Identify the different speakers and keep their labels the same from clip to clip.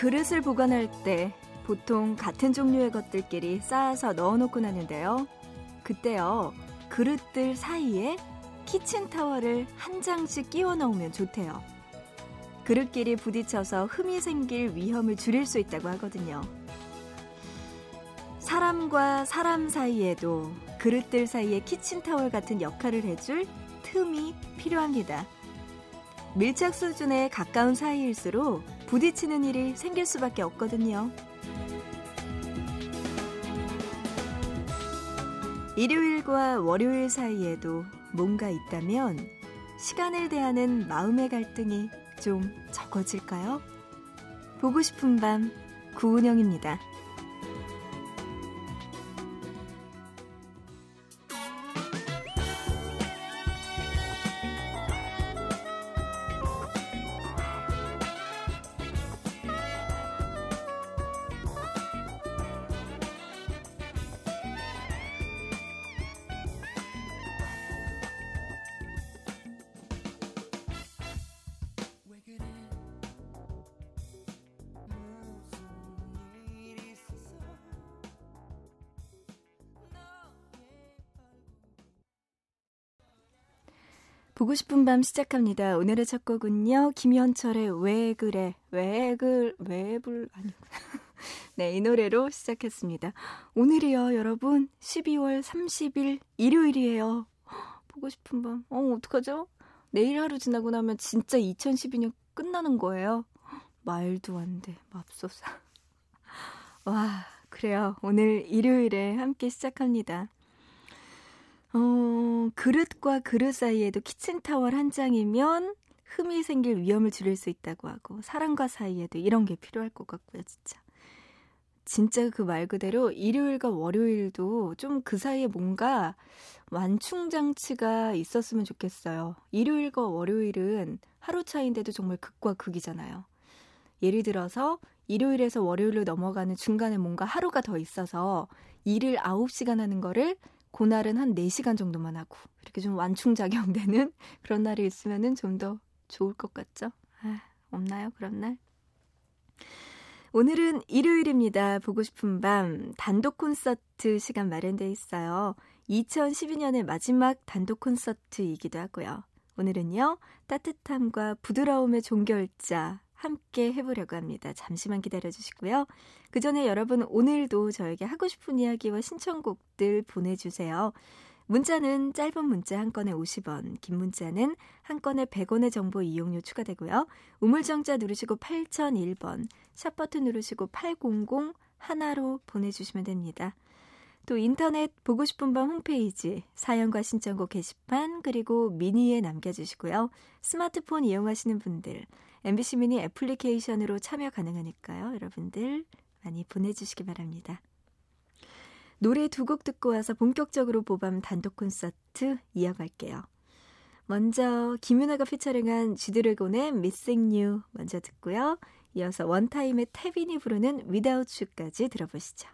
Speaker 1: 그릇을 보관할 때 보통 같은 종류의 것들끼리 쌓아서 넣어놓곤 하는데요. 그때요, 그릇들 사이에 키친타월을 한 장씩 끼워 넣으면 좋대요. 그릇끼리 부딪혀서 흠이 생길 위험을 줄일 수 있다고 하거든요. 사람과 사람 사이에도 그릇들 사이에 키친타월 같은 역할을 해줄 틈이 필요합니다. 밀착 수준에 가까운 사이일수록 부딪히는 일이 생길 수밖에 없거든요. 일요일과 월요일 사이에도 뭔가 있다면 시간을 대하는 마음의 갈등이 좀 적어질까요? 보고 싶은 밤 구은영입니다. ' 보고 싶은 밤' 시작합니다. 오늘의 첫 곡은요. 김현철의 '왜 그래 왜 그, 왜 불... 아니 네, 이 노래로 시작했습니다. 오늘이요, 여러분. 12월 30일 일요일이에요. 보고 싶은 밤. 어, 어떡하죠? 내일 하루 지나고 나면 진짜 2012년 끝나는 거예요. 말도 안 돼. 맙소사. 와, 그래요. 오늘 일요일에 함께 시작합니다. 어, 그릇과 그릇 사이에도 키친타월 한 장이면 흠이 생길 위험을 줄일 수 있다고 하고 사람과 사이에도 이런 게 필요할 것 같고요, 진짜. 진짜 그 말 그대로 일요일과 월요일도 좀 그 사이에 뭔가 완충 장치가 있었으면 좋겠어요. 일요일과 월요일은 하루 차인데도 정말 극과 극이잖아요. 예를 들어서 일요일에서 월요일로 넘어가는 중간에 뭔가 하루가 더 있어서 일을 9시간 하는 거를 그날은 한 4시간 정도만 하고 이렇게 좀 완충작용되는 그런 날이 있으면은 좀더 좋을 것 같죠? 아, 없나요? 그런 날? 오늘은 일요일입니다. 보고 싶은 밤 단독 콘서트 시간 마련돼 있어요. 2012년의 마지막 단독 콘서트이기도 하고요. 오늘은요, 따뜻함과 부드러움의 종결자 함께 해보려고 합니다. 잠시만 기다려 주시고요. 그 전에 여러분 오늘도 저에게 하고 싶은 이야기와 신청곡들 보내주세요. 문자는 짧은 문자 한 건에 50원, 긴 문자는 한 건에 100원의 정보 이용료 추가되고요. 우물정자 누르시고 8001번, 샵버튼 누르시고 800 하나로 보내주시면 됩니다. 또 인터넷 보고 싶은 밤 홈페이지 사연과 신청곡 게시판 그리고 미니에 남겨주시고요. 스마트폰 이용하시는 분들 MBC 미니 애플리케이션으로 참여 가능하니까요. 여러분들 많이 보내주시기 바랍니다. 노래 두 곡 듣고 와서 본격적으로 보밤 단독 콘서트 이어갈게요. 먼저 김윤아가 피처링한 지드래곤의 Missing You 먼저 듣고요. 이어서 원타임의 태빈이 부르는 Without You까지 들어보시죠.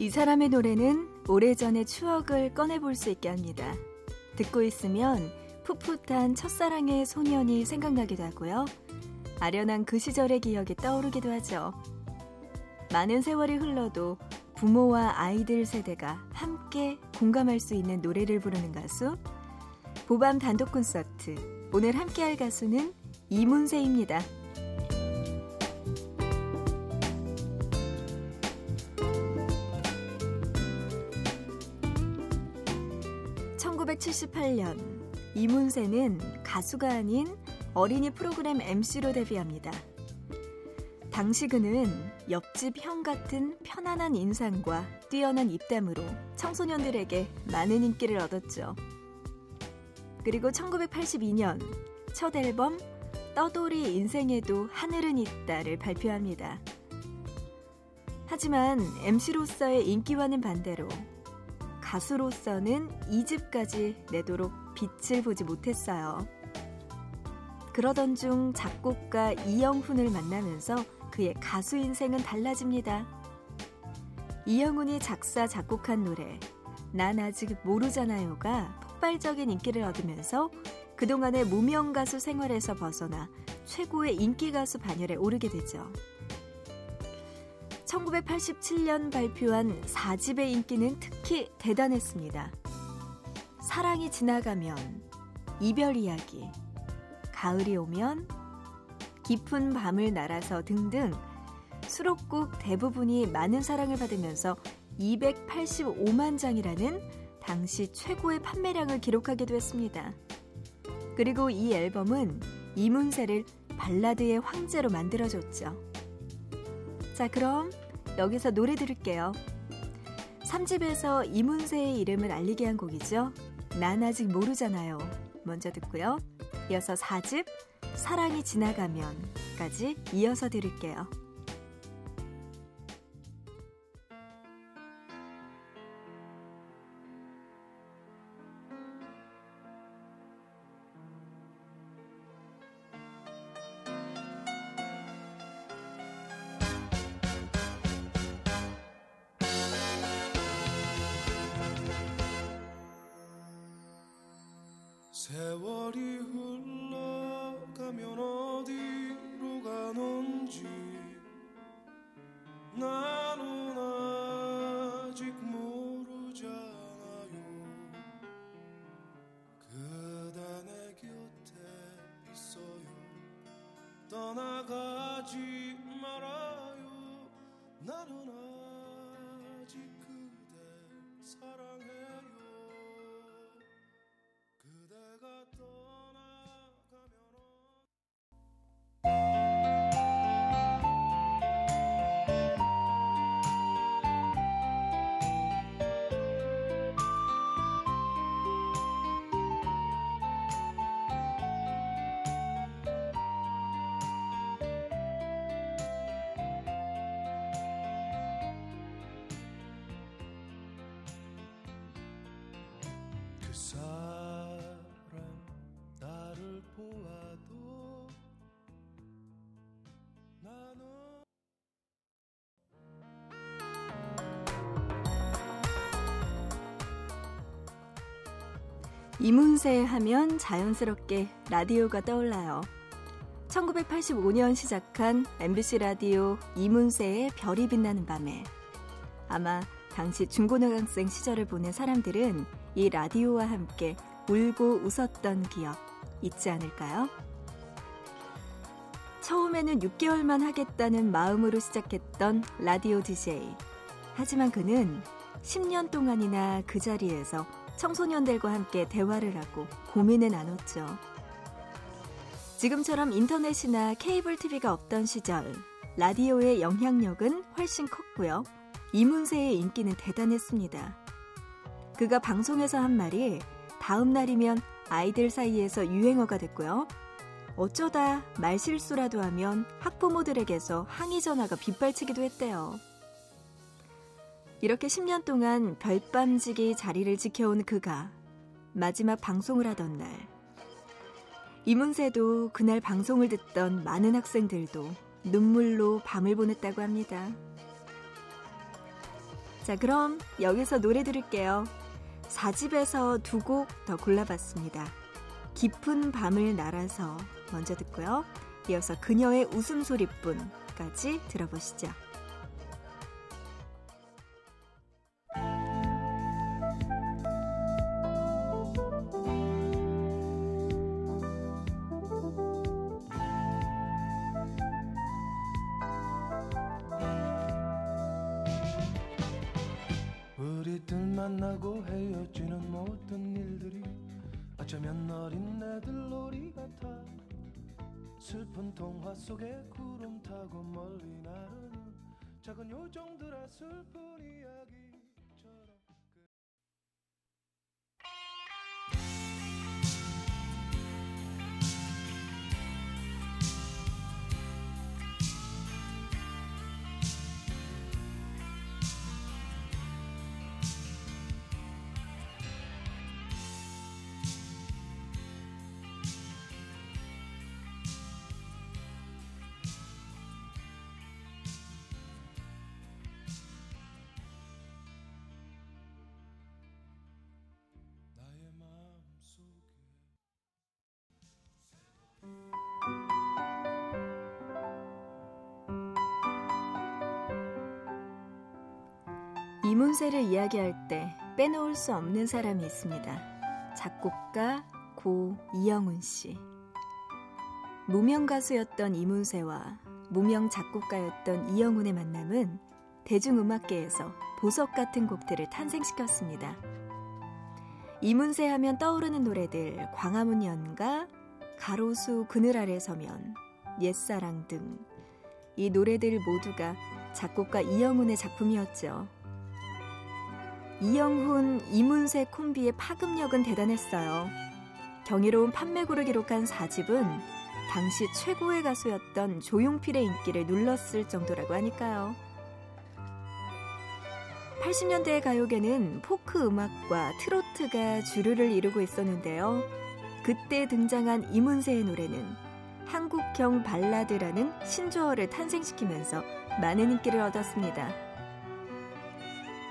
Speaker 1: 이 사람의 노래는 오래전의 추억을 꺼내볼 수 있게 합니다. 듣고 있으면 풋풋한 첫사랑의 소년이 생각나기도 하고요. 아련한 그 시절의 기억이 떠오르기도 하죠. 많은 세월이 흘러도 부모와 아이들 세대가 함께 공감할 수 있는 노래를 부르는 가수 보밤 단독 콘서트 오늘 함께할 가수는 이문세입니다. 1978년 이문세는 가수가 아닌 어린이 프로그램 MC로 데뷔합니다. 당시 그는 옆집 형 같은 편안한 인상과 뛰어난 입담으로 청소년들에게 많은 인기를 얻었죠. 그리고 1982년 첫 앨범 떠돌이 인생에도 하늘은 있다를 발표합니다. 하지만 MC로서의 인기와는 반대로 가수로서는 2집까지 내도록 빛을 보지 못했어요. 그러던 중 작곡가 이영훈을 만나면서 그의 가수 인생은 달라집니다. 이영훈이 작사, 작곡한 노래, 난 아직 모르잖아요가 폭발적인 인기를 얻으면서 그동안의 무명 가수 생활에서 벗어나 최고의 인기 가수 반열에 오르게 되죠. 1987년 발표한 4집의 인기는 특히 대단했습니다. 사랑이 지나가면, 이별 이야기, 가을이 오면, 깊은 밤을 날아서 등등 수록곡 대부분이 많은 사랑을 받으면서 285만 장이라는 당시 최고의 판매량을 기록하기도 했습니다. 그리고 이 앨범은 이문세를 발라드의 황제로 만들어줬죠. 자, 그럼 여기서 노래 들을게요. 3집에서 이문세의 이름을 알리게 한 곡이죠. 난 아직 모르잖아요. 먼저 듣고요. 이어서 4집 사랑이 지나가면까지 이어서 들을게요. 떠나가지 말아요. 나는 이문세 하면 자연스럽게 라디오가 떠올라요. 1985년 시작한 MBC 라디오 이문세의 별이 빛나는 밤에 아마 당시 중고등학생 시절을 보낸 사람들은 이 라디오와 함께 울고 웃었던 기억 있지 않을까요? 처음에는 6개월만 하겠다는 마음으로 시작했던 라디오 DJ. 하지만 그는 10년 동안이나 그 자리에서 청소년들과 함께 대화를 하고 고민을 나눴죠. 지금처럼 인터넷이나 케이블 TV가 없던 시절, 라디오의 영향력은 훨씬 컸고요. 이문세의 인기는 대단했습니다. 그가 방송에서 한 말이 다음 날이면 아이들 사이에서 유행어가 됐고요. 어쩌다 말실수라도 하면 학부모들에게서 항의 전화가 빗발치기도 했대요. 이렇게 10년 동안 별밤지기 자리를 지켜온 그가 마지막 방송을 하던 날 이문세도 그날 방송을 듣던 많은 학생들도 눈물로 밤을 보냈다고 합니다. 자, 그럼 여기서 노래 들을게요. 4집에서 두 곡 더 골라봤습니다. 깊은 밤을 날아서 먼저 듣고요. 이어서 그녀의 웃음소리뿐까지 들어보시죠.
Speaker 2: 슬픈 동화 속에 구름 타고 멀리 나르는 작은 요정들의 슬픈 이야기
Speaker 1: 이문세를 이야기할 때 빼놓을 수 없는 사람이 있습니다. 작곡가 고 이영훈 씨. 무명 가수였던 이문세와 무명 작곡가였던 이영훈의 만남은 대중음악계에서 보석 같은 곡들을 탄생시켰습니다. 이문세 하면 떠오르는 노래들 광화문 연가, 가로수 그늘 아래 서면, 옛사랑 등 이 노래들 모두가 작곡가 이영훈의 작품이었죠. 이영훈, 이문세 콤비의 파급력은 대단했어요. 경이로운 판매고를 기록한 4집은 당시 최고의 가수였던 조용필의 인기를 눌렀을 정도라고 하니까요. 80년대의 가요계는 포크 음악과 트로트가 주류를 이루고 있었는데요. 그때 등장한 이문세의 노래는 한국형 발라드라는 신조어를 탄생시키면서 많은 인기를 얻었습니다.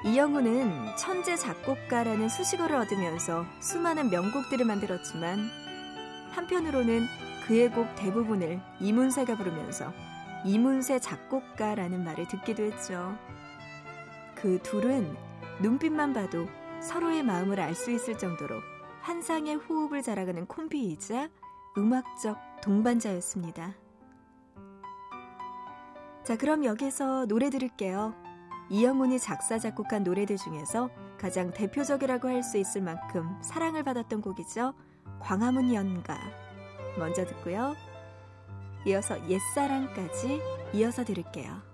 Speaker 1: 이영훈은 천재 작곡가라는 수식어를 얻으면서 수많은 명곡들을 만들었지만 한편으로는 그의 곡 대부분을 이문세가 부르면서 이문세 작곡가라는 말을 듣기도 했죠. 그 둘은 눈빛만 봐도 서로의 마음을 알 수 있을 정도로 환상의 호흡을 자라가는 콤비이자 음악적 동반자였습니다. 자, 그럼 여기서 노래 들을게요. 이영훈이 작사 작곡한 노래들 중에서 가장 대표적이라고 할 수 있을 만큼 사랑을 받았던 곡이죠. 광화문 연가. 먼저 듣고요. 이어서 옛사랑까지 이어서 들을게요.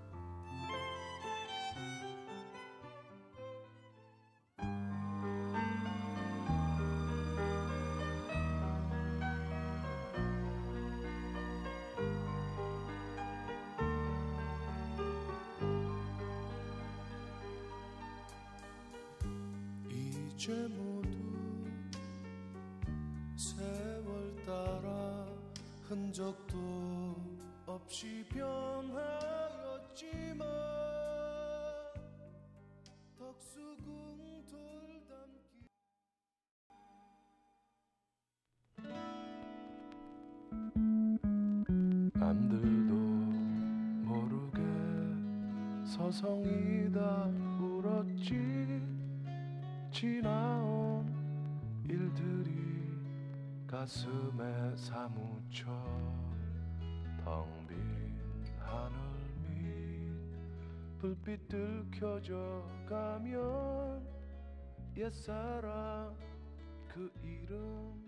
Speaker 2: 이제 모두 세월 따라 흔적도 없이 변하였지만 덕수궁 돌담기 남들도 모르게 서성이다 울었지 지나온 일들이 가슴에 사무쳐 텅 빈 하늘 밑 불빛들 켜져 가면 옛사랑 그 이름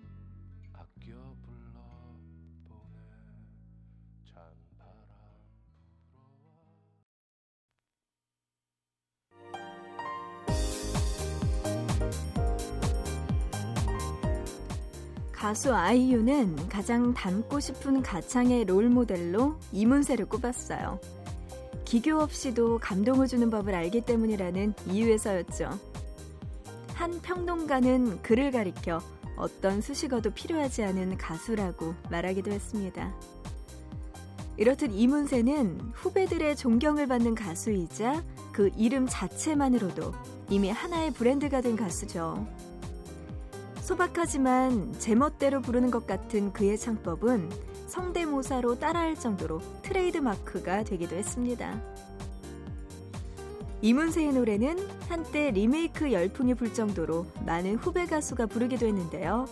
Speaker 1: 가수 아이유는 가장 닮고 싶은 가창의 롤 모델로 이문세를 꼽았어요. 기교 없이도 감동을 주는 법을 알기 때문이라는 이유에서였죠. 한 평론가는 그를 가리켜 어떤 수식어도 필요하지 않은 가수라고 말하기도 했습니다. 이렇듯 이문세는 후배들의 존경을 받는 가수이자 그 이름 자체만으로도 이미 하나의 브랜드가 된 가수죠. 소박하지만 제멋대로 부르는 것 같은 그의 창법은 성대모사로 따라할 정도로 트레이드 마크가 되기도 했습니다. 이문세의 노래는 한때 리메이크 열풍이 불 정도로 많은 후배 가수가 부르기도 했는데요.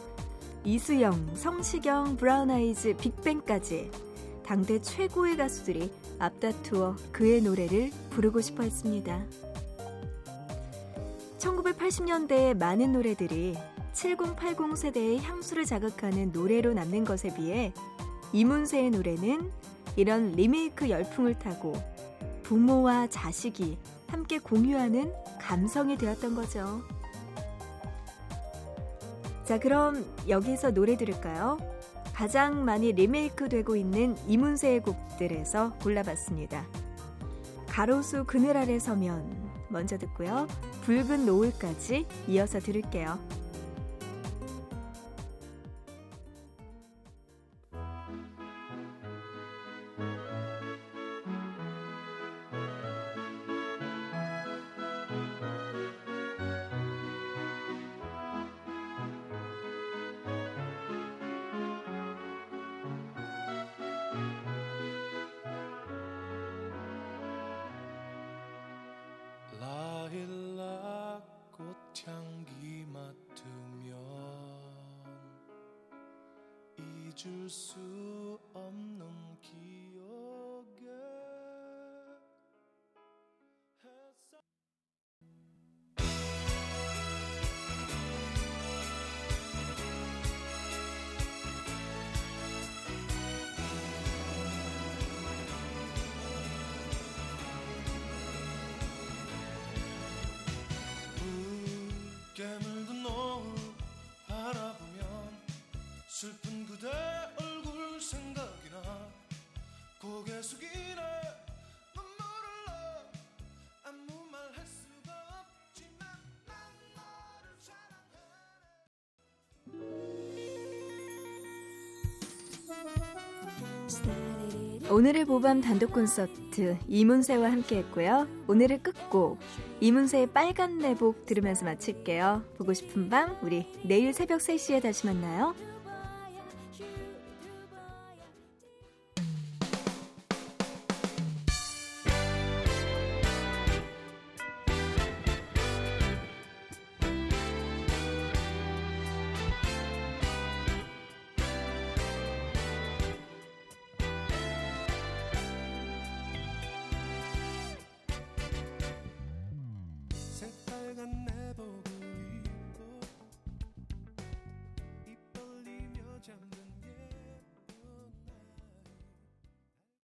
Speaker 1: 이수영, 성시경, 브라운 아이즈, 빅뱅까지 당대 최고의 가수들이 앞다투어 그의 노래를 부르고 싶어 했습니다. 1980년대의 많은 노래들이 7080 세대의 향수를 자극하는 노래로 남는 것에 비해 이문세의 노래는 이런 리메이크 열풍을 타고 부모와 자식이 함께 공유하는 감성이 되었던 거죠. 자, 그럼 여기서 노래 들을까요? 가장 많이 리메이크 되고 있는 이문세의 곡들에서 골라봤습니다. 가로수 그늘 아래 서면 먼저 듣고요. 붉은 노을까지 이어서 들을게요.
Speaker 2: 잊을 수
Speaker 1: 오늘의 보밤 단독 콘서트 이문세와 함께 했고요. 오늘의 끝곡 이문세의 빨간 내복 들으면서 마칠게요. 보고 싶은 밤 우리 내일 새벽 3시에 다시 만나요.